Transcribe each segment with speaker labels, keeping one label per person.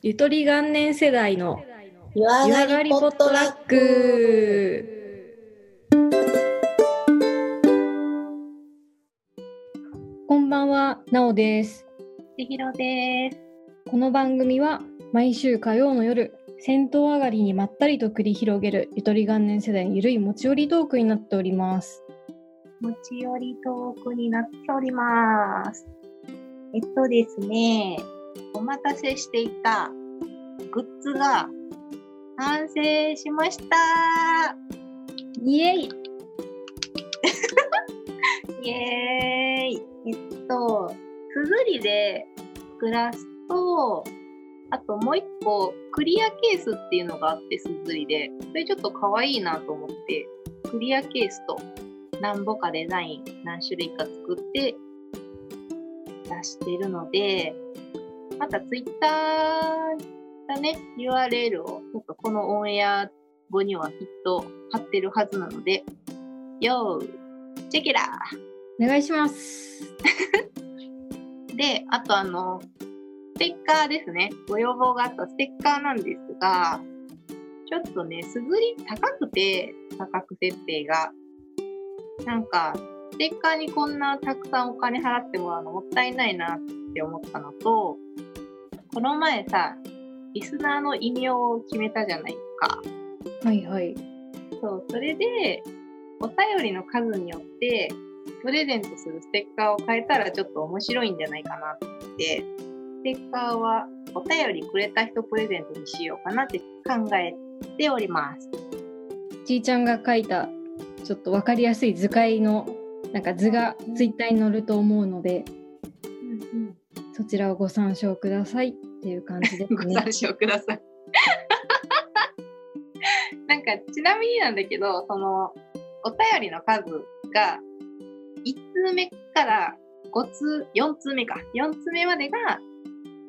Speaker 1: ゆとり元年世代の
Speaker 2: 湯
Speaker 1: 湯上が
Speaker 2: り
Speaker 1: りポット
Speaker 2: ラッ
Speaker 1: ク
Speaker 2: ク。
Speaker 1: こんばんは、なおです。
Speaker 3: 千尋です。
Speaker 1: この番組は毎週火曜の夜、銭湯上がりにまったりと繰り広げるゆとり元年世代のゆるい持ち寄りトークになっております。
Speaker 3: 持ち寄りトークになっております。えっとですね、お待たせしていたグッズが完成しました。
Speaker 1: イエイ。
Speaker 3: イエーイ。えっと、すずりでグラスと、あともう一個、クリアケースっていうのがあって、すずりで。それちょっと可愛いなと思って、クリアケースと何ぼかデザイン何種類か作って出してるので、またツイッターがね、URL をちょっとこのオンエア後にはきっと貼ってるはずなので、よー、チェケラ
Speaker 1: お願いします。
Speaker 3: で、あとあの、ステッカーですね。ご要望があったステッカーなんですが、ちょっとね、すずり高くて、価格設定が。なんか、ステッカーにこんなたくさんお金払ってもらうのもったいないなって思ったのと、この前さ、リスナーの異名を決めたじゃないか。
Speaker 1: はいはい。
Speaker 3: そう、それで、お便りの数によって、プレゼントするステッカーを変えたらちょっと面白いんじゃないかなと思って、ステッカーはお便りくれた人プレゼントにしようかなって考えております。
Speaker 1: ちーちゃんが書いたちょっとわかりやすい図解のなんか図がツイッターに載ると思うので、そちらをご参照くださいっていう感じですね。
Speaker 3: ご参照ください。なんか、ちなみになんだけど、その、お便りの数が、1通目から5通、4通目か。4通目までが、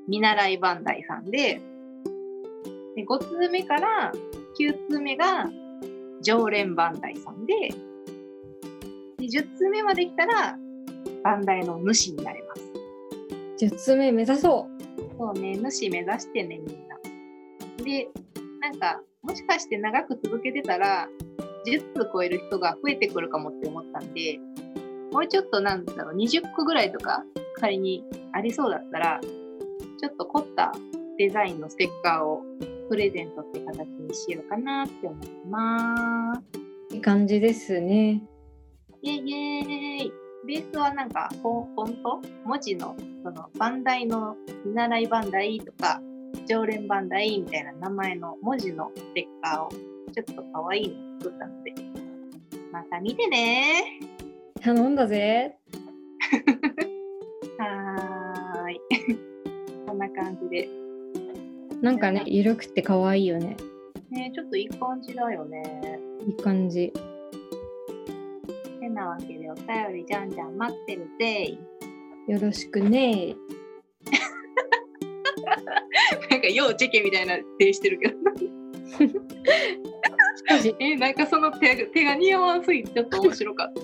Speaker 3: 見習いバンダイさんで、で5通目から9通目が、常連バンダイさんで、で10通目まで来たら、バンダイの主になれます。
Speaker 1: 10つ目目指そう
Speaker 3: そうね、主目指してね、みんな。で、なんか、もしかして長く続けてたら、10通超える人が増えてくるかもって思ったんで、もうちょっとなんだろう、20個ぐらいとか仮にありそうだったら、ちょっと凝ったデザインのステッカーをプレゼントって形にしようかなって思ってます。
Speaker 1: いい感じですね。
Speaker 3: イェイイェーイベースはなんか、フォント？文字の、その、バンダイの、見習いバンダイとか、常連バンダイみたいな名前の文字のステッカーを、ちょっと可愛いの作ったので、また見てね
Speaker 1: 頼んだぜ。
Speaker 3: はーい。こんな感じで。
Speaker 1: なんかね、緩くて可愛いよね。
Speaker 3: ねちょっといい感じだよね。
Speaker 1: いい感じ。
Speaker 3: てなわけで、お便りじゃんじゃん待ってるぜ
Speaker 1: よろしくね。
Speaker 3: なんか、ようチェケみたいな手してるけど。え、なんかその手が手が似合わんすぎてちょっと面白かった。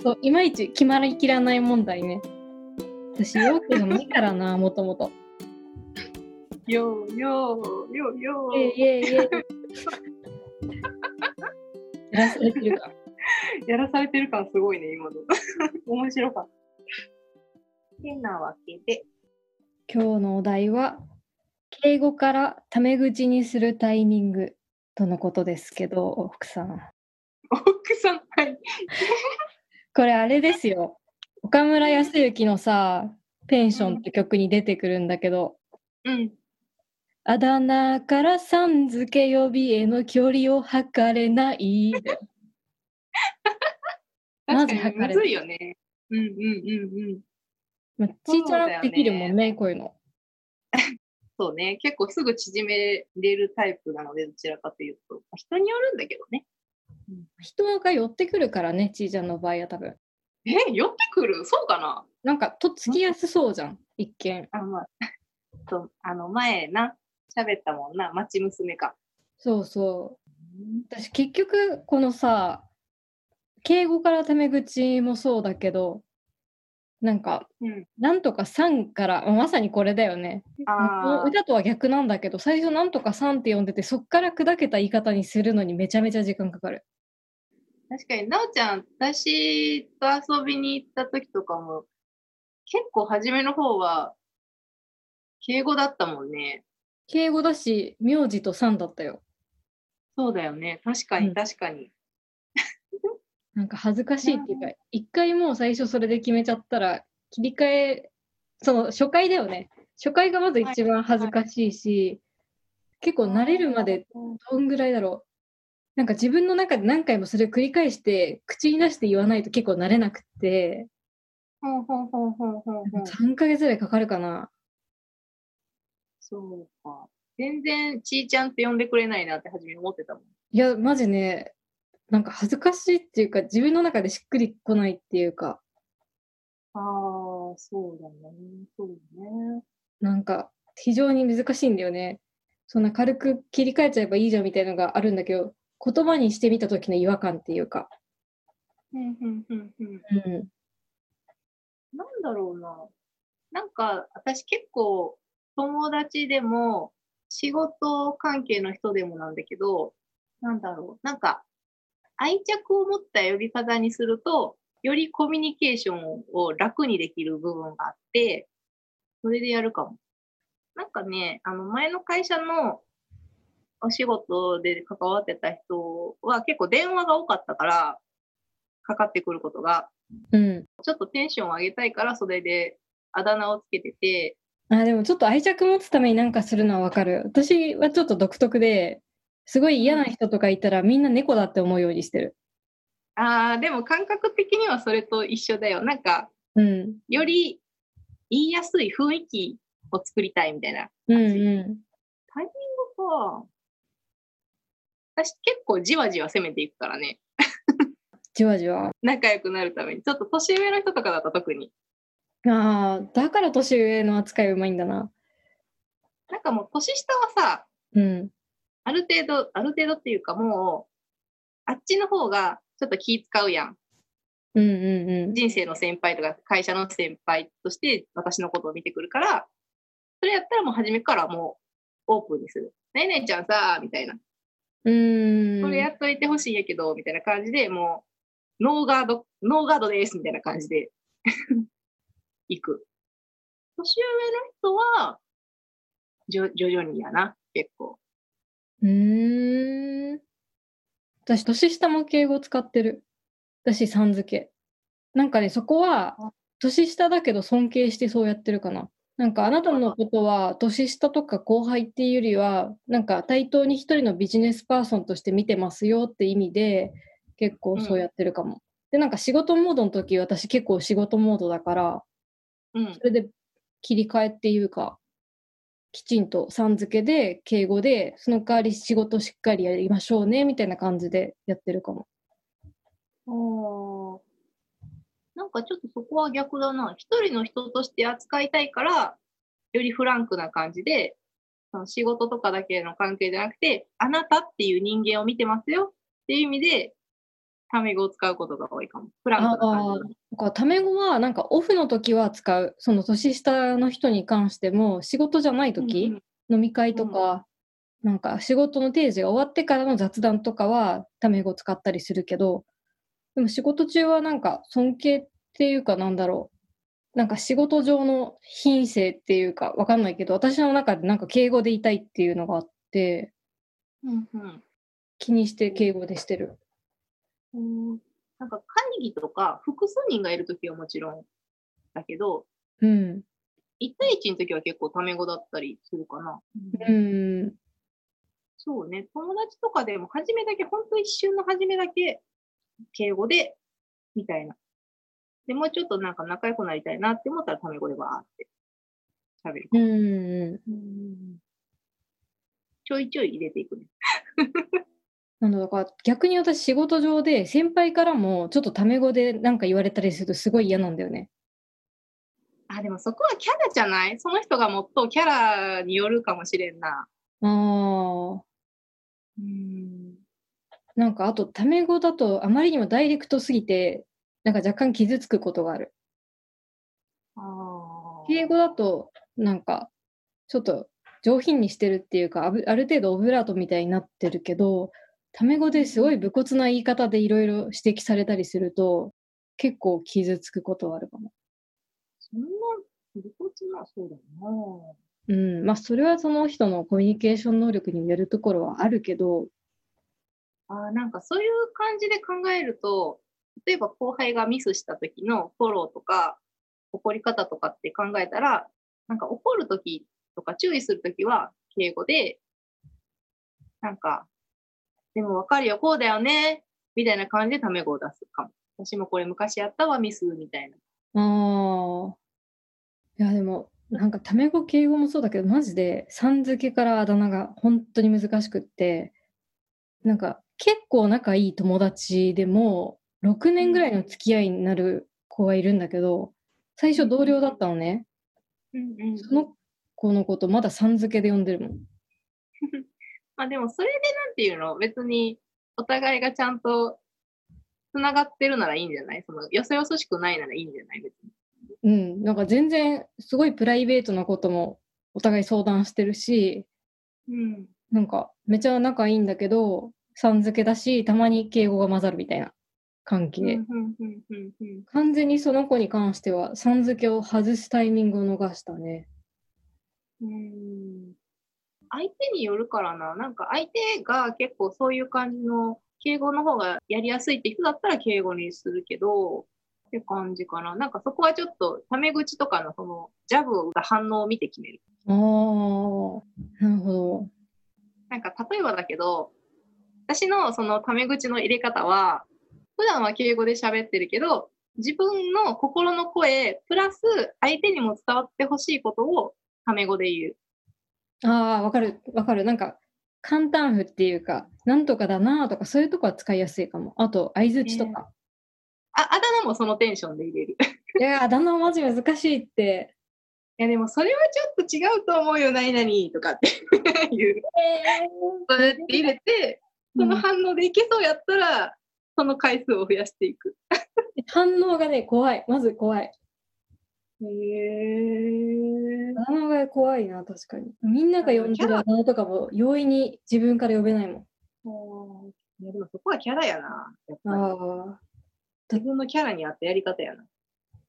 Speaker 1: そういまいち決まりきらない問題ね。私、よくがないからな、もともと。
Speaker 3: よーよーよーよ
Speaker 1: イェイイェイイェイ。やらされてるか。
Speaker 3: ー やらされてる感すごいね、今の。面白かった。てなわけで、
Speaker 1: 今日のお題は、敬語からタメ口にするタイミングとのことですけど、奥さん。
Speaker 3: 奥さん、はい。
Speaker 1: これあれですよ。岡村康之のさ、ペンションって曲に出てくるんだけど、
Speaker 3: うん。
Speaker 1: あだ名からさん付け呼びへの距離を測れない。ま ず
Speaker 3: 確かにむずいよね。うんうんうんうん。
Speaker 1: まあ、ちいちゃんできるもんね、こういうの。
Speaker 3: そうね。結構すぐ縮めれるタイプなので、どちらかというと。人によるんだけどね。
Speaker 1: 人が寄ってくるからね、ちいちゃんの場合は多分。
Speaker 3: え、寄ってくる？そうかな？
Speaker 1: なんか、とっつきやすそうじゃん、一見。
Speaker 3: あ、まあ、そう、あの、前な、喋ったもんな、町娘か。
Speaker 1: そうそう。私結局このさ敬語からタメ口もそうだけどなんか、
Speaker 3: うん。
Speaker 1: なんとか3から、まさにこれだよね。歌とは逆なんだけど、最初なんとか3って呼んでて、そっから砕けた言い方にするのにめちゃめちゃ時間かかる。
Speaker 3: 確かに、なおちゃん、私と遊びに行った時とかも、結構初めの方は、敬語だったもんね。
Speaker 1: 敬語だし、名字と3だったよ。
Speaker 3: そうだよね。確かに、
Speaker 1: うん
Speaker 3: 確かに。
Speaker 1: なんか恥ずかしいっていうか、一回もう最初それで決めちゃったら、切り替え、その初回だよね。初回がまず一番恥ずかしいし、結構慣れるまでどんぐらいだろう。なんか自分の中で何回もそれを繰り返して、口に出して言わないと結構慣れなくって、
Speaker 3: ほんほんほんほんほんほん。
Speaker 1: 3ヶ月ぐらいかかるかな。
Speaker 3: そうか。全然、ちーちゃんって呼んでくれないなって初めに思ってたもん。
Speaker 1: いや、マジね、なんか恥ずかしいっていうか、自分の中でしっくりこないっていうか、
Speaker 3: ああ、そうだね。そうだね。
Speaker 1: なんか非常に難しいんだよね。そんな軽く切り替えちゃえばいいじゃんみたいなのがあるんだけど、言葉にしてみた時の違和感っていうか。
Speaker 3: うん、うん、うん、うん。
Speaker 1: うん。
Speaker 3: なんだろうな。なんか、私結構、友達でも、仕事関係の人でもなんだけど、なんだろう。なんか、愛着を持った呼び方にすると、よりコミュニケーションを楽にできる部分があって、それでやるかも。なんかね、あの、前の会社のお仕事で関わってた人は結構電話が多かったから、かかってくることが。
Speaker 1: うん。
Speaker 3: ちょっとテンションを上げたいから、それであだ名をつけてて、
Speaker 1: あ、でもちょっと愛着持つためになんかするのはわかる。私はちょっと独特で、すごい嫌な人とかいたらみんな猫だって思うようにしてる。
Speaker 3: ああ、でも感覚的にはそれと一緒だよ。なんか、
Speaker 1: うん。
Speaker 3: より言いやすい雰囲気を作りたいみたいな。
Speaker 1: うんう
Speaker 3: タイミングか。私結構じわじわ攻めていくからね。
Speaker 1: ん。じわじわ？
Speaker 3: 仲良くなるために。ちょっと年上の人とかだと特に。
Speaker 1: ああ、だから年上の扱いうまいんだな。
Speaker 3: なんかもう年下はさ、
Speaker 1: うん。
Speaker 3: ある程度、ある程度っていうかもう、あっちの方がちょっと気使うやん。
Speaker 1: うんうんうん。
Speaker 3: 人生の先輩とか会社の先輩として私のことを見てくるから、それやったらもう初めからもうオープンにする。ねえねえちゃんさ、みたいな。
Speaker 1: うーん。
Speaker 3: それやっといてほしいんやけど、みたいな感じで、もう、ノーガード、ノーガードです、みたいな感じで 行く。年上の人は、徐々にやな、結構。
Speaker 1: うーん。私、年下も敬語使ってる。私、さん付け。なんかね、そこは、年下だけど尊敬してそうやってるかな。なんかあなたのことは年下とか後輩っていうよりは、なんか対等に一人のビジネスパーソンとして見てますよって意味で、結構そうやってるかも。で、なんか仕事モードの時、私結構仕事モードだから、
Speaker 3: うん
Speaker 1: そ。れで切り替えっていうか、きちんとさん付けで、敬語で、その代わり仕事しっかりやりましょうね、みたいな感じでやってるかも。
Speaker 3: おなんかちょっとそこは逆だな。一人の人として扱いたいから、よりフランクな感じで、その仕事とかだけの関係じゃなくて、あなたっていう人間を見てますよっていう意味で、タメ語を使うことが多いかも。フランク
Speaker 1: タメ語はなんかオフの時は使う。その年下の人に関しても、仕事じゃない時、飲み会とか、なんか仕事の定時が終わってからの雑談とかはタメ語使ったりするけど、でも仕事中はなんか尊敬っていうかなんだろう。なんか仕事上の品性っていうかわかんないけど、私の中でなんか敬語でいたいっていうのがあって、
Speaker 3: うんうん
Speaker 1: 気にして敬語でしてる。
Speaker 3: うんなんか会議とか複数人がいるときはもちろんだけど、
Speaker 1: うん。
Speaker 3: 1対1のときは結構タメ語だったりするかな。
Speaker 1: うん。
Speaker 3: そうね。友達とかでも初めだけ、ほんと一瞬の初めだけ、敬語で、みたいな。で、もうちょっとなんか仲良くなりたいなって思ったらタメ語でバーって喋る。
Speaker 1: うん。
Speaker 3: ちょいちょい入れていくね。
Speaker 1: なんだから逆に私仕事上で先輩からもちょっとタメ語でなんか言われたりするとすごい嫌なんだよね。
Speaker 3: あ、でもそこはキャラじゃない？その人がもっとキャラによるかもしれんな。
Speaker 1: ああ。
Speaker 3: うん。
Speaker 1: なんかあとタメ語だとあまりにもダイレクトすぎてなんか若干傷つくことがある。敬語だと、なんか、ちょっと上品にしてるっていうか、ある程度オブラートみたいになってるけど、タメ語ですごい武骨な言い方でいろいろ指摘されたりすると、結構傷つくことはあるかも。
Speaker 3: そんな武骨な、そうだな。
Speaker 1: うん、まあそれはその人のコミュニケーション能力によるところはあるけど。
Speaker 3: あなんかそういう感じで考えると、例えば後輩がミスした時のフォローとか、怒り方とかって考えたら、なんか怒る時とか注意する時は敬語で、なんかでもわかるよ、こうだよね、みたいな感じでタメ語を出すかも。私もこれ昔やったわ、ミス、みたいな。
Speaker 1: ああ。いや、でも、なんかタメ語、敬語もそうだけど、マジで、さん付けからあだ名が本当に難しくって、なんか結構仲いい友達でも、6年ぐらいの付き合いになる子がいるんだけど、最初同僚だったのね。
Speaker 3: うんうん、
Speaker 1: その子のことまださん付けで呼んでるもん。
Speaker 3: まあでもそれでなんていうの？別にお互いがちゃんと繋がってるならいいんじゃない？そのよそよそしくないならいいんじゃない？別に。
Speaker 1: うん、なんか全然すごいプライベートなこともお互い相談してるし、
Speaker 3: うん、
Speaker 1: なんかめちゃ仲いいんだけど、さん付けだし、たまに敬語が混ざるみたいな関係。完全にその子に関しては、さん付けを外すタイミングを逃したね。
Speaker 3: うん相手によるからな。なんか相手が結構そういう感じの敬語の方がやりやすいって人だったら敬語にするけど、って感じかな。なんかそこはちょっとタメ口とかのそのジャブが反応を見て決める。
Speaker 1: ああ、なるほど。
Speaker 3: なんか例えばだけど、私のそのタメ口の入れ方は、普段は敬語で喋ってるけど、自分の心の声、プラス相手にも伝わってほしいことをタメ語で言う。
Speaker 1: ああ、わかる、わかる。なんか、簡単符っていうか、なんとかだなとか、そういうとこは使いやすいかも。あと、相づちとか。
Speaker 3: あ、あだ名もそのテンションで入れる。
Speaker 1: いや、あだ名マジ難しいって。
Speaker 3: いや、でもそれはちょっと違うと思うよ、何々とかって言う。えー、そうやって入れて、その反応でいけそうやったら、うん、その回数を増やしていく。
Speaker 1: 反応がね、怖い。まず怖い。
Speaker 3: へえ。
Speaker 1: 名が怖いな、確かに。みんなが呼んでるあだ名とかも容易に自分から呼べないも
Speaker 3: ん。いやでもそこはキャラやな。やっぱ自分のキャラに合ったやり方やな。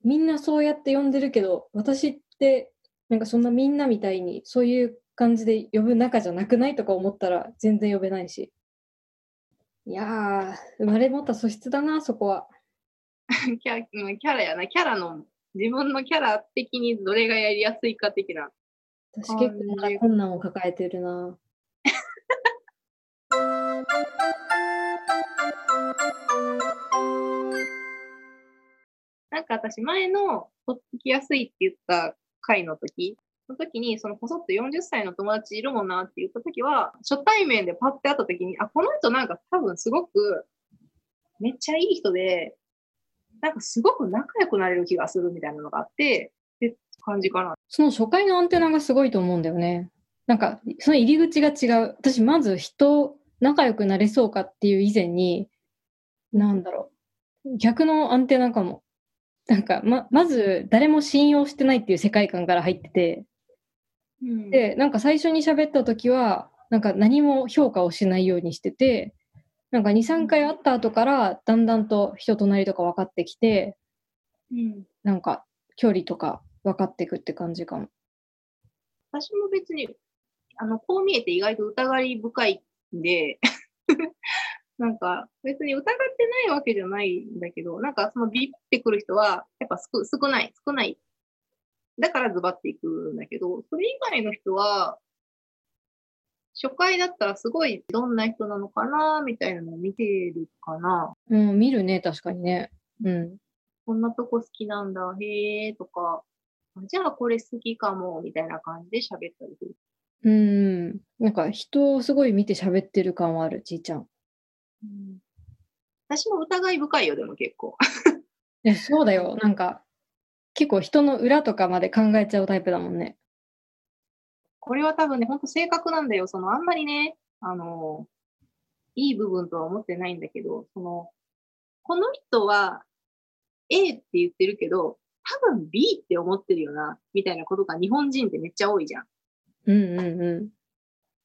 Speaker 1: みんなそうやって呼んでるけど、私ってなんかそんなみんなみたいにそういう感じで呼ぶ仲じゃなくないとか思ったら全然呼べないし。いやー、生まれ持った素質だな、そこは。
Speaker 3: キャキャラやな、キャラの自分のキャラ的にどれがやりやすいか的な。
Speaker 1: 私結構困難を抱えてるな。
Speaker 3: なんか私前のとっつきやすいって言った回の時、その時にそのこそっと40歳の友達いるもんなって言った時は、初対面でパッて会った時に、あ、この人なんか多分すごくめっちゃいい人で、なんかすごく仲良くなれる気がするみたいなのがあって、って感じかな。
Speaker 1: その初回のアンテナがすごいと思うんだよね。なんか、その入り口が違う。私、まず人、仲良くなれそうかっていう以前に、なんだろう。逆のアンテナかも。なんか、ま、まず、誰も信用してないっていう世界観から入ってて、うん、で、なんか最初に喋った時は、なんか何も評価をしないようにしてて、なんか2、3回会った後から、だんだんと人となりとか分かってきて、
Speaker 3: うん、
Speaker 1: なんか距離とか分かっていくって感じかも。
Speaker 3: 私も別に、あの、こう見えて意外と疑り深いんで なんか別に疑ってないわけじゃないんだけど、なんかそのビってくる人は、やっぱ少少ない、少ない。だからズバっていくんだけど、それ以外の人は、初回だったらすごいどんな人なのかなみたいなのを見てるかな。
Speaker 1: うん、見るね、確かにね。うん。
Speaker 3: こんなとこ好きなんだ、へえとか、じゃあこれ好きかも、みたいな感じで喋ったりする。
Speaker 1: うん。なんか人をすごい見て喋ってる感はある、じいちゃん。
Speaker 3: うん、私も疑い深いよ、でも結構。
Speaker 1: いや、そうだよ。なんか、結構人の裏とかまで考えちゃうタイプだもんね。
Speaker 3: これは多分ね、ほんと性格なんだよ。その、あんまりね、あの、いい部分とは思ってないんだけど、その、この人は A って言ってるけど、多分 B って思ってるよな、みたいなことが日本人ってめっちゃ多いじゃん。
Speaker 1: うんうんう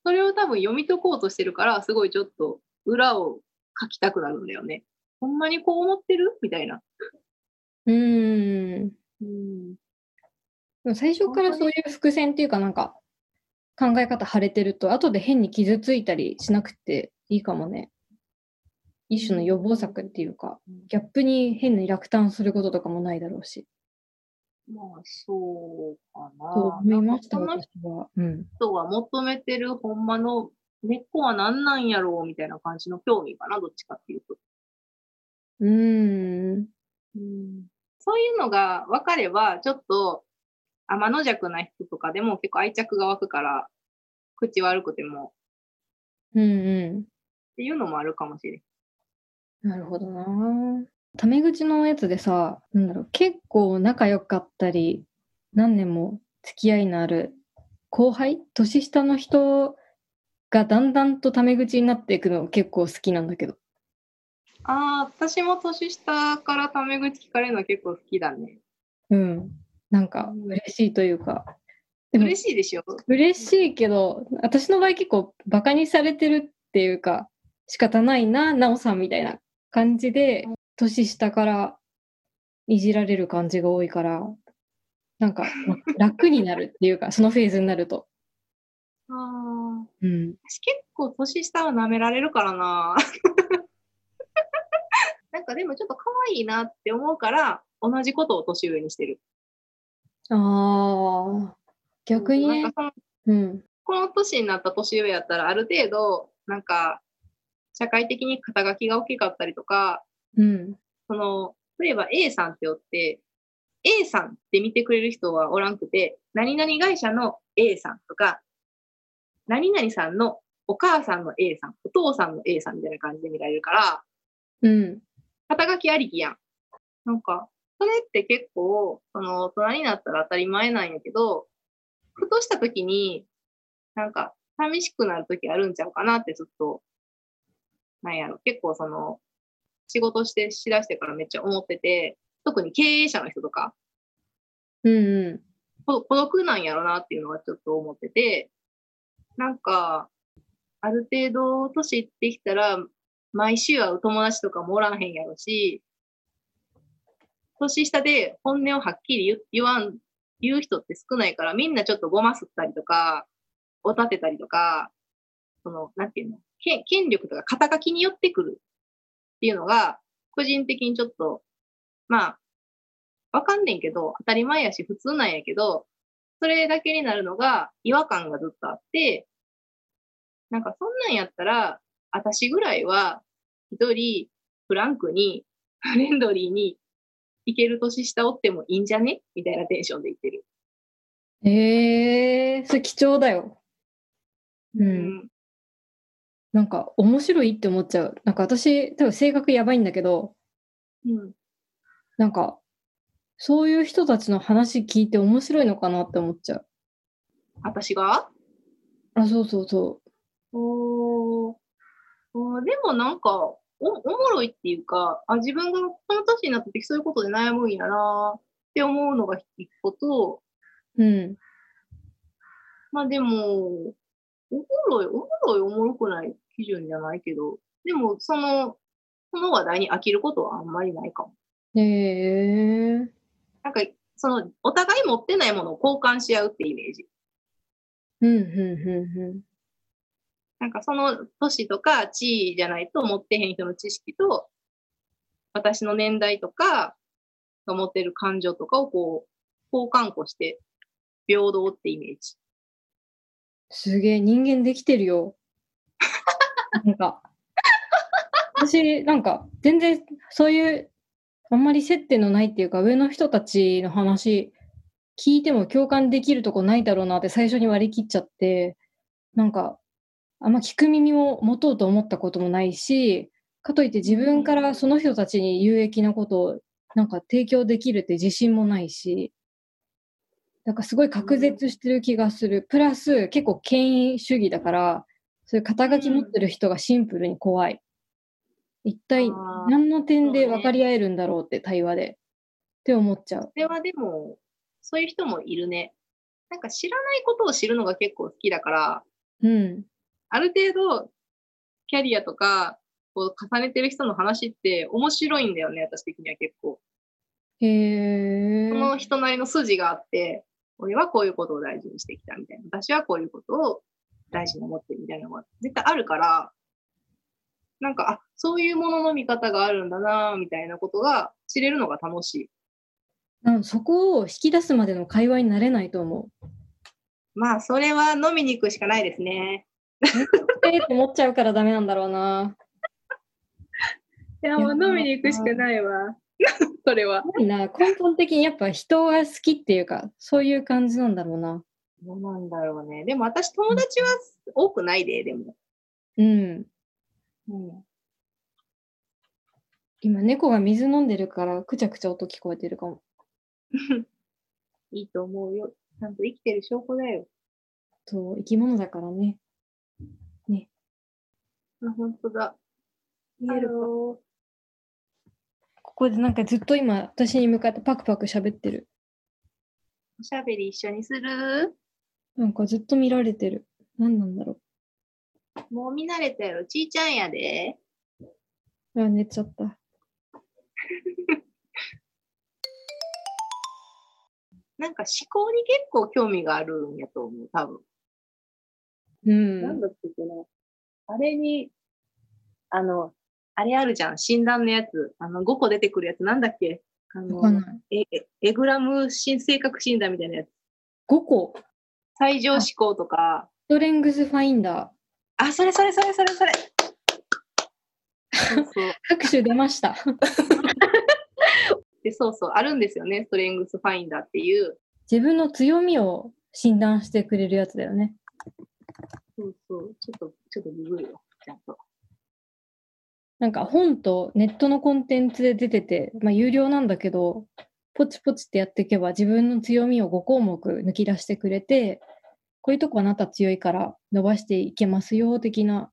Speaker 3: それを多分読み解こうとしてるから、すごいちょっと裏を書きたくなるんだよね。ほんまにこう思ってる？みたいな。
Speaker 1: ん。うーん。
Speaker 3: うん。
Speaker 1: でも最初からそういう伏線っていうかなんか考え方腫れてると後で変に傷ついたりしなくていいかもね。一種の予防策っていうか、ギャップに変に落胆することとかもないだろうし。
Speaker 3: まあ、そうかな。
Speaker 1: と思いました、私は。うん。
Speaker 3: 人が求めてるほんまの根っこは何なんやろうみたいな感じの興味かな、どっちかっていうと。
Speaker 1: うーん。
Speaker 3: うんそういうのが分かれば、ちょっと天の弱な人とかでも結構愛着が湧くから、口悪くても
Speaker 1: うんう
Speaker 3: っていうのもあるかもしれん。
Speaker 1: ん。なるほどな。タメ口のやつでさ、なんだろう、結構仲良かったり、何年も付き合いのある後輩年下の人がだんだんとタメ口になっていくの結構好きなんだけど。
Speaker 3: ああ、私も年下からタメ口聞かれるの結構好きだね。
Speaker 1: うん。なんか嬉しいというか。でも
Speaker 3: 嬉しいでしょ？
Speaker 1: 嬉しいけど、私の場合結構バカにされてるっていうか、仕方ないな、なおさんみたいな感じで、年下からいじられる感じが多いから、なんかま 楽になるっていうか、そのフェーズになると。
Speaker 3: ああ。
Speaker 1: うん。
Speaker 3: 私結構年下は舐められるからな。なんかでもちょっと可愛いなって思うから、同じことを年上にしてる。
Speaker 1: ああ、逆に？ね
Speaker 3: なんか、
Speaker 1: うん。
Speaker 3: この年になった年上やったら、ある程度、なんか、社会的に肩書きが大きかったりとか、
Speaker 1: うん。
Speaker 3: その、例えば A さんっておって、A さんって見てくれる人はおらんくて、何々会社の A さんとか、何々さんのお母さんの A さん、お父さんの A さんみたいな感じで見られるから、
Speaker 1: うん。
Speaker 3: 肩書きありきやん。なんか、それって結構、その、大人になったら当たり前なんやけど、ふとした時に、なんか、寂しくなる時あるんちゃうかなってずっと、なんやろ、結構その、仕事してしだしてからめっちゃ思ってて、特に経営者の人とか、
Speaker 1: うんう
Speaker 3: こ孤独なんやろなっていうのはちょっと思ってて、なんか、ある程度年いってきたら、毎週会う友達とかもおらんへんやろし、年下で本音をはっきり言わん、言う人って少ないから、みんなちょっとごますったりとか、お立てたりとか、その、なんていうの、権権力とか肩書きによってくる。っていうのが、個人的にちょっと、まあ、わかんねんけど、当たり前やし普通なんやけど、それだけになるのが違和感がずっとあって、なんかそんなんやったら、私ぐらいは一人フランクに、フレンドリーに行ける年下おってもいいんじゃね？みたいなテンションで言ってる。
Speaker 1: ん。ええー、それ貴重だよ。う。。
Speaker 3: うん
Speaker 1: なんか面白いって思っちゃう。なんか私、多分性格やばいんだけど、
Speaker 3: うん。
Speaker 1: なんか、そういう人たちの話聞いて面白いのかなって思っちゃう。
Speaker 3: 私が？
Speaker 1: あ、そうそうそ
Speaker 3: おーおーでもなんかお、おもろいっていうか、あ、自分がこの年になった時そういうことで悩むんやなって思うのが一個と、
Speaker 1: う。うん。
Speaker 3: まあでも、おもろい、おもろい、おもろくない基準じゃないけど、でもその、その話題に飽きることはあんまりないかも。
Speaker 1: へえー。
Speaker 3: なんか、その、お互い持ってないものを交換し合うってイメージ。
Speaker 1: うん、うん、う
Speaker 3: なんかその年とか地位じゃないと持ってへん人の知識と、私の年代とかが持ってる感情とかをこう、交換庫して平等ってイメージ。
Speaker 1: すげえ、人間できてるよ。なんか、私、なんか、全然、そういう、あんまり接点のないっていうか、上の人たちの話、聞いても共感できるとこないだろうなって最初に割り切っちゃって、なんか、あんま聞く耳を持とうと思ったこともないし、かといって自分からその人たちに有益なことをなんか提供できるって自信もないし、なんかすごい隔絶してる気がする。プラス結構権威主義だから、そういう肩書き持ってる人がシンプルに怖い。一体何の点で分かり合えるんだろうって対話で。って思っちゃう。
Speaker 3: それはでも、そういう人もいるね。なんか知らないことを知るのが結構好きだから、
Speaker 1: うん。
Speaker 3: ある程度、キャリアとか、こう重ねてる人の話って面白いんだよね、私的には結構。
Speaker 1: へえ
Speaker 3: そ。の人なりの筋があって、俺はこういうことを大事にしてきたみたいな。私はこういうことを大事に思ってるみたいなのが絶対あるから、なんか、あ、そういうものの見方があるんだな、みたいなことが知れるのが楽しい。
Speaker 1: なんそこを引き出すまでの会話になれないと思う。
Speaker 3: まあ、それは飲みに行くしかないですね。
Speaker 1: えーと思っちゃうからダメなんだろうな。
Speaker 3: いや、
Speaker 1: もう飲みに行くしか
Speaker 3: ないわ。それは。
Speaker 1: な根本的にやっぱ人が好きっていうか、そういう感じなんだろうな。
Speaker 3: どうなんだろうね。でも私友達は多くないで、でも。
Speaker 1: うん。
Speaker 3: うん。
Speaker 1: 今猫が水飲んでるからくちゃくちゃ音聞こえてるかも。
Speaker 3: いいと思うよ。ちゃんと生きてる証拠だよ。
Speaker 1: そう、生き物だからね。
Speaker 3: あ、本当だ。見えるか。
Speaker 1: ここでなんかずっと今私に向かってパクパク喋ってる。
Speaker 3: おしゃべり一緒にする？
Speaker 1: なんかずっと見られてる。何なんだろ
Speaker 3: もう見慣れたやろ。ちいちゃんやで。
Speaker 1: う。あ、寝ちゃった。
Speaker 3: なんか思考に結構興味があるんやと思う、多分。
Speaker 1: うん。
Speaker 3: なんだっけな。あれに、あの、あれあるじゃん。診断のやつ。あの、5個出てくるやつ。なんだっけ？あの、えエグラム新性格診断みたいなやつ。
Speaker 1: 5個。
Speaker 3: 最上思考とか。
Speaker 1: ストレングスファインダー。
Speaker 3: あ、それそれそれそれそれ。そうそう。
Speaker 1: 拍手出ました。
Speaker 3: で、そうそう。あるんですよね。ストレングスファインダーっていう。
Speaker 1: 自分の強みを診断してくれるやつだよね。
Speaker 3: そうそう。ちょっと、ちょっとググるよ。ちゃんと。
Speaker 1: なんか本とネットのコンテンツで出てて、まあ有料なんだけど、ポチポチってやっていけば自分の強みを5項目抜き出してくれて、こういうとこあなた強いから伸ばしていけますよ、的な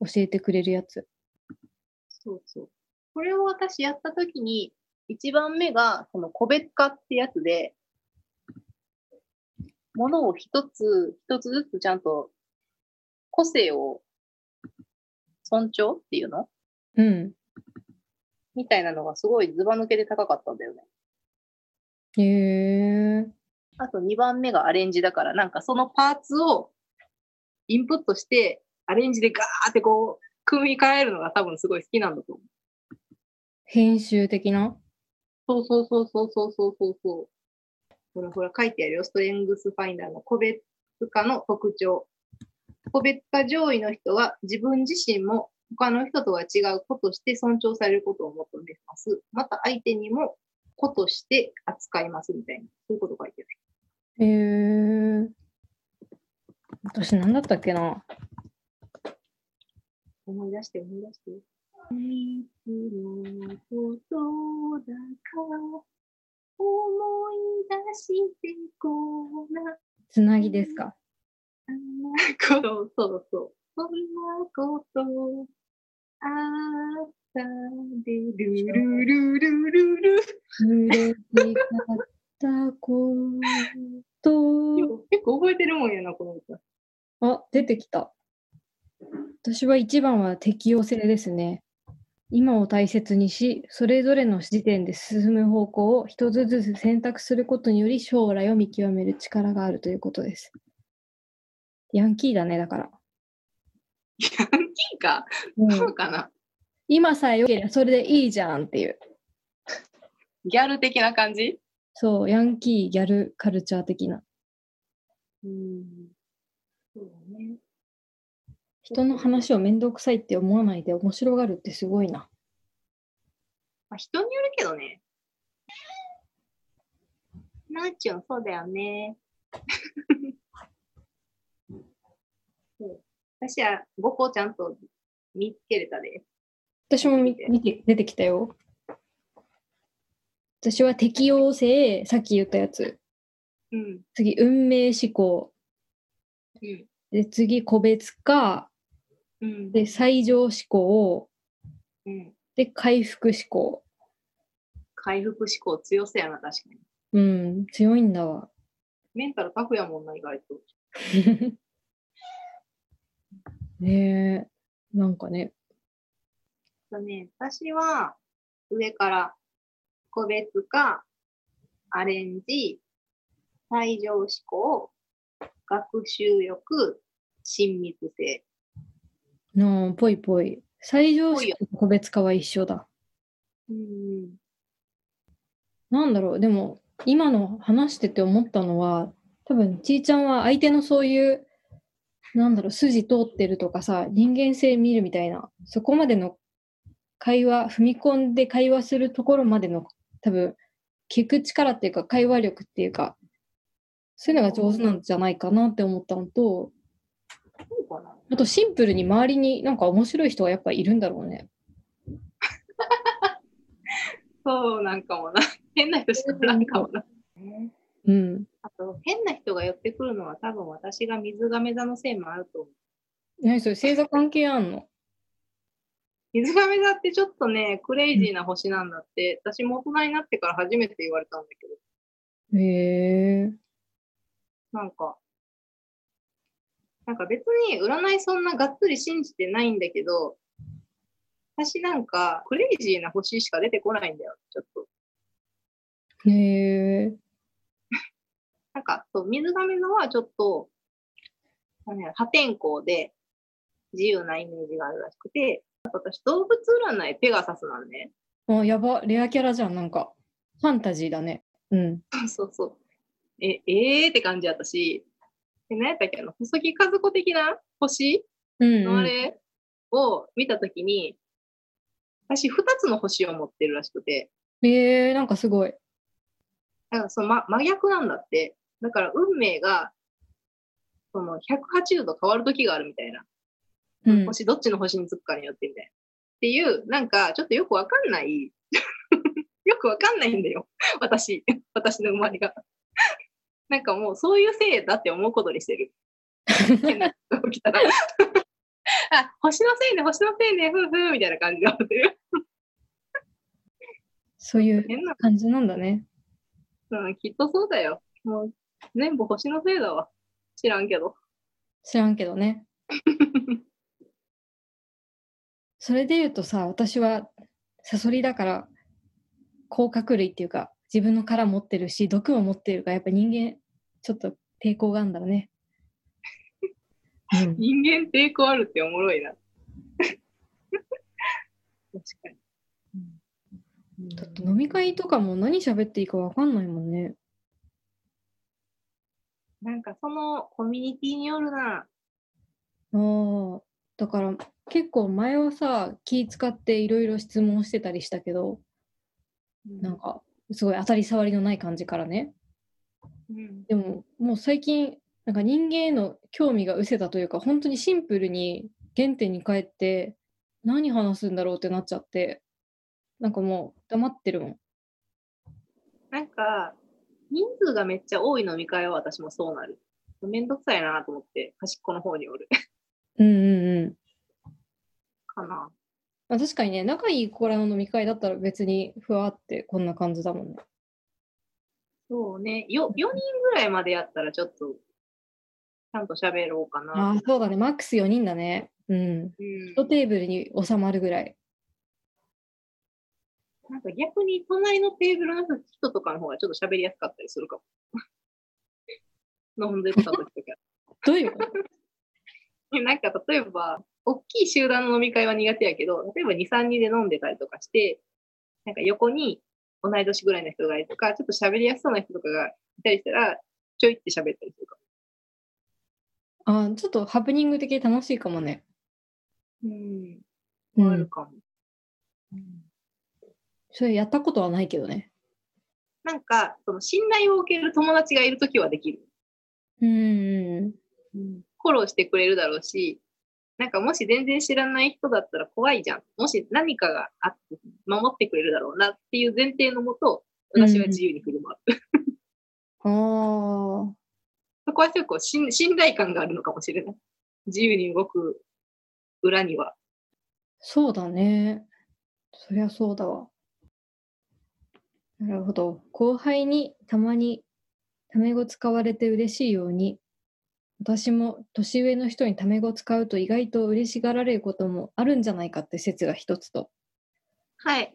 Speaker 1: 教えてくれるやつ。
Speaker 3: そうそう。これを私やったときに、一番目が、その個別化ってやつで、ものを一つ、一つずつちゃんと個性を尊重っていうの？
Speaker 1: うん。
Speaker 3: みたいなのがすごいずば抜けで高かったんだよね。
Speaker 1: へえ。
Speaker 3: あと2番目がアレンジだから、なんかそのパーツをインプットして、アレンジでガーってこう、組み替えるのが多分すごい好きなんだと思う。
Speaker 1: 編集的な？
Speaker 3: そうそうそうそうそうそうそう。ほらほら書いてあるよ。ストレングスファインダーの個別化の特徴。個別化上位の人は自分自身も他の人とは違う子として尊重されることを求めます。また相手にも子として扱いますみたいな。そういうこと書いてある。
Speaker 1: へえ。私何だったっけな
Speaker 3: 思い出して思い出して。いつのことだか思い出してこんな
Speaker 1: つなぎですか？
Speaker 3: そんなこと、そうそう。そんなことあったで、ルルルルルル。
Speaker 1: 嬉しかったこと。
Speaker 3: 結構覚えてるもんやな、この歌。
Speaker 1: あ、出てきた。私は一番は適応性ですね。今を大切にし、それぞれの時点で進む方向を一つずつ選択することにより将来を見極める力があるということです。ヤンキーだね、だから。
Speaker 3: ヤンキーか
Speaker 1: うん
Speaker 3: そうかな
Speaker 1: 今さえ良ければそれでいいじゃんっていう。
Speaker 3: ギャル的な感じ？
Speaker 1: そう、ヤンキー、ギャル、カルチャー的な。
Speaker 3: うん。
Speaker 1: 人の話をめんどくさいって思わないで面白がるってすごいな。
Speaker 3: まあ、人によるけどね。なーちゅん、そうだよね。私は5個ちゃんと見つけれたで。
Speaker 1: 私も見見て出てきたよ。私は適応性、さっき言ったやつ。
Speaker 3: うん。
Speaker 1: 次、運命思考。
Speaker 3: うん。
Speaker 1: で、次、個別化。
Speaker 3: うん。
Speaker 1: で、最上思考。
Speaker 3: うん。
Speaker 1: で、回復思考。
Speaker 3: 回復志向強そうやな、確かに。
Speaker 1: うん、強いんだわ。
Speaker 3: メンタルタフやもんな、意外と。
Speaker 1: ねえ、なんかね。
Speaker 3: だね、私は上から個別化、アレンジ、最上思考、学習欲、親密性。
Speaker 1: のぽいぽい。最上
Speaker 3: ぽいよ
Speaker 1: 式と個別化は一緒だ。
Speaker 3: うん。
Speaker 1: なんだろう、でも、今の話してて思ったのは、多分、ちーちゃんは相手のそういう、なんだろう、筋通ってるとかさ、人間性見るみたいな、そこまでの会話、踏み込んで会話するところまでの、多分、聞く力っていうか、会話力っていうか、そういうのが上手なんじゃないかなって思ったのと、
Speaker 3: そうかな。
Speaker 1: あとシンプルに周りになんか面白い人がやっぱいるんだろうね。
Speaker 3: そうなんかもな。変な人しかおらんかもな。
Speaker 1: うん。
Speaker 3: あと、変な人が寄ってくるのは多分私が水亀座のせいもあると思う。
Speaker 1: 何それ、星座関係あんの？
Speaker 3: 水亀座ってちょっとね、クレイジーな星なんだって、私も大人になってから初めて言われたんだけど、
Speaker 1: へえ。
Speaker 3: なんか、なんか別に占いそんながっつり信じてないんだけど、私なんかクレイジーな星しか出てこないんだよ、ちょっと。
Speaker 1: へえ。
Speaker 3: なんか、そう水亀座はちょっと、なんや破天荒で自由なイメージがあるらしくて、あと私動物占いペガサスなんね。
Speaker 1: あ、やば、レアキャラじゃん、なんか。ファンタジーだね。うん。
Speaker 3: そうそう。え、えーって感じやったし、で何やったっけ？あの、細木和子的な星？のあれを見たときに、私二つの星を持ってるらしくて、
Speaker 1: えー、なんかすごい。
Speaker 3: だからその、ま、真逆なんだって。だから運命が、その180度変わる時があるみたいな。
Speaker 1: うん。
Speaker 3: 星、どっちの星につくかによってみたいな。っていう、なんか、ちょっとよくわかんない。よくわかんないんだよ。私。私の生まれが。なんかもう、そういうせいだって思うことにしてる。変なことが起きたら。あ、星のせいね、星のせいね、ふうふうみたいな感じで思ってる。
Speaker 1: そういう
Speaker 3: 変な、
Speaker 1: 感じなんだね。
Speaker 3: うん、きっとそうだよ。もう、全部星のせいだわ。知らんけど。
Speaker 1: 知らんけどね。それで言うとさ、私はサソリだから、甲殻類っていうか、自分の殻持ってるし、毒も持ってるから、やっぱ人間、ちょっと抵抗があるんだろうね。うん、
Speaker 3: 人間抵抗あるっておもろいな。確かに。
Speaker 1: だって飲み会とかも何喋っていいかわかんないもんね。
Speaker 3: なんかそのコミュニティによるな。
Speaker 1: ああ、だから結構前はさ、気使っていろいろ質問してたりしたけど、なんかすごい当たり障りのない感じからね。
Speaker 3: うん、
Speaker 1: でももう最近、なんか人間への興味が失せたというか、本当にシンプルに原点に帰って、何話すんだろうってなっちゃって、なんかもう黙ってるもん。
Speaker 3: なんか、人数がめっちゃ多い飲み会は私もそうなる。めんどくさいなと思って、端っこの方におる。
Speaker 1: うんうんうん。
Speaker 3: かな。
Speaker 1: まあ、確かにね、仲いい子らの飲み会だったら別にふわってこんな感じだもんね。
Speaker 3: そうね。よ、4人ぐらいまでやったらちょっと、ちゃんと喋ろうか
Speaker 1: あ
Speaker 3: な。
Speaker 1: あ、そうだね。マックス4人だね。うん。
Speaker 3: うん。
Speaker 1: 一テーブルに収まるぐらい。
Speaker 3: なんか逆に隣のテーブルの人とかの方がちょっと喋りやすかったりするかも。飲んでた時とか。
Speaker 1: どういうこと？
Speaker 3: なんか例えば、大きい集団の飲み会は苦手やけど、例えば2、3人で飲んでたりとかして、なんか横に同い年ぐらいの人がいるとか、ちょっと喋りやすそうな人とかがいたりしたら、ちょいって喋ったりするか
Speaker 1: ああ、ちょっとハプニング的に楽しいかもね。
Speaker 3: も。うん。
Speaker 1: うん。
Speaker 3: あるかも。うん
Speaker 1: それやったことはないけどね。
Speaker 3: なんか、その信頼を受ける友達がいるときはできる。
Speaker 1: うん。
Speaker 3: フォローしてくれるだろうし、なんかもし全然知らない人だったら怖いじゃん。もし何かがあって守ってくれるだろうなっていう前提のもと、私は自由に振る舞う。
Speaker 1: ああ。
Speaker 3: そこは結構信信頼感があるのかもしれない。自由に動く裏には。
Speaker 1: そうだね。そりゃそうだわ。なるほど。後輩にたまにタメ語使われて嬉しいように、私も年上の人にタメ語使うと意外と嬉しがられることもあるんじゃないかって説が一つと。
Speaker 3: はい。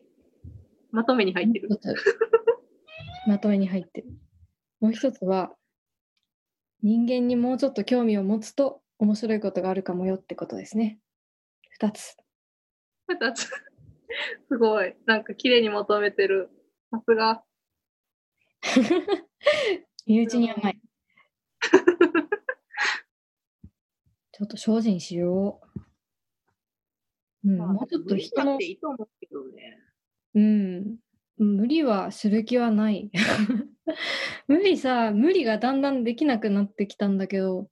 Speaker 3: まとめに入ってる。
Speaker 1: まとめに入ってる。もう一つは、人間にもうちょっと興味を持つと面白いことがあるかもよってことですね。二つ。
Speaker 3: 二つ。すごい。なんか綺麗にまとめてる。さすが。
Speaker 1: 身内に甘い。ちょっと精進しよう。うん、
Speaker 3: まあ
Speaker 1: もうちょっと人の
Speaker 3: いいと思うけどね。
Speaker 1: うん、無理はする気はない。無理さ、無理がだんだんできなくなってきたんだけど、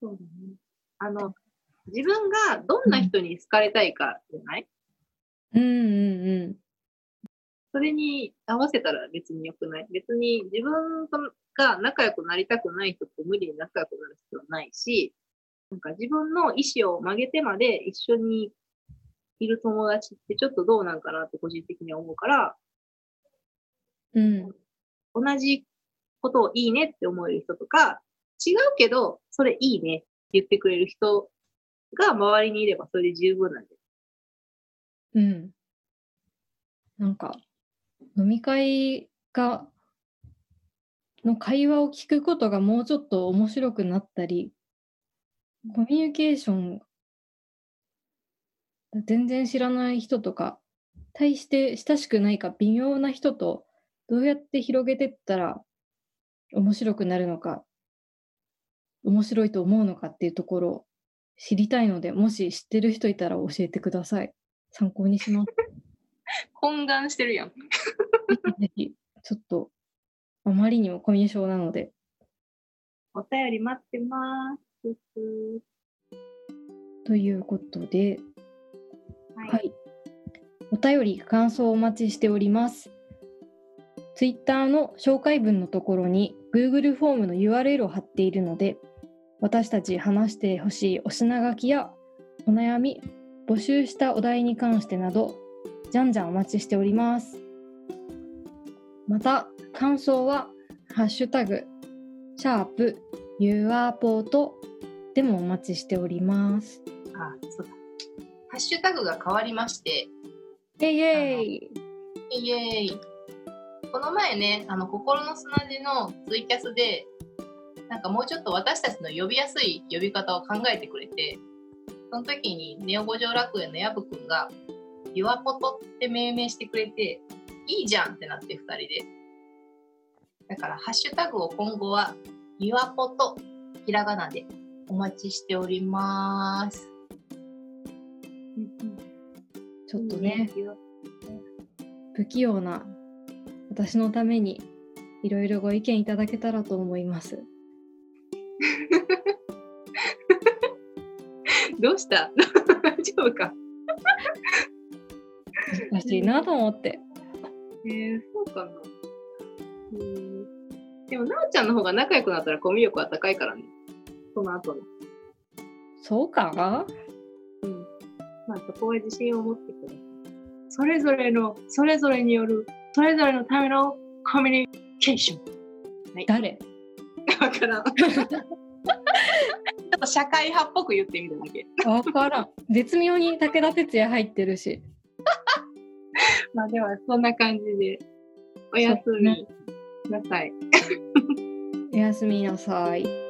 Speaker 3: そうだね。あの、自分がどんな人に好かれたいかじゃない、
Speaker 1: うんうんうん。
Speaker 3: それに合わせたら別に良くない？別に自分とが仲良くなりたくない人と無理に仲良くなる必要はないし、なんか自分の意思を曲げてまで一緒にいる友達ってちょっとどうなんかなって個人的には思うから、
Speaker 1: うん、
Speaker 3: 同じことをいいねって思える人とか、違うけど、それいいねって言ってくれる人が周りにいればそれで十分なんで。
Speaker 1: うん。なんか、飲み会が、の会話を聞くことがもうちょっと面白くなったり、コミュニケーション、全然知らない人とか、対して親しくないか微妙な人とどうやって広げてったら面白くなるのか、面白いと思うのかっていうところを知りたいので、もし知ってる人いたら教えてください。参考にします。
Speaker 3: 懇願してるやん。
Speaker 1: ぜひ、ちょっと、あまりにもコミュ障なので、
Speaker 3: お便り待ってます。
Speaker 1: ということで、
Speaker 3: はい。
Speaker 1: はい。お便り、感想をお待ちしております。Twitter の紹介文のところに Google フォームの URL を貼っているので、私たち話してほしいお品書きやお悩み、募集したお題に関してなど、じゃんじゃんお待ちしております。また、感想は、ハッシュタグ、シャープ、ユアポートでもお待ちしております。
Speaker 3: あ、そうだ。ハッシュタグが変わりまして、
Speaker 1: イェイイェイ
Speaker 3: イエーイ。この前ね、あの、心の砂地のツイキャスで、なんかもうちょっと私たちの呼びやすい呼び方を考えてくれて、その時にネオ五条楽園のヤブくんが、ユアポトって命名してくれて、いいじゃんってなって二人で。だから、ハッシュタグを今後は、ユアポト、ひらがなでお待ちしております。
Speaker 1: ちょっとね、不器用な私のためにいろいろご意見いただけたらと思います。
Speaker 3: どうした？大丈夫か？
Speaker 1: 難しいなと思って。
Speaker 3: えー、そうかな。うん。でも、なおちゃんの方が仲良くなったらコミュ力は高いからね。その後の。
Speaker 1: そうか？
Speaker 3: うん。まあ、そこは自信を持ってください。それぞれの、それぞれによる、それぞれのためのコミュニケーション。はい。
Speaker 1: 誰？
Speaker 3: わからん。ちょっと社会派っぽく言ってみただけ。
Speaker 1: わからん。絶妙に武田鉄矢入ってるし。
Speaker 3: まあ、では、そんな感じで、おやすみなさい。
Speaker 1: おやすみなさい。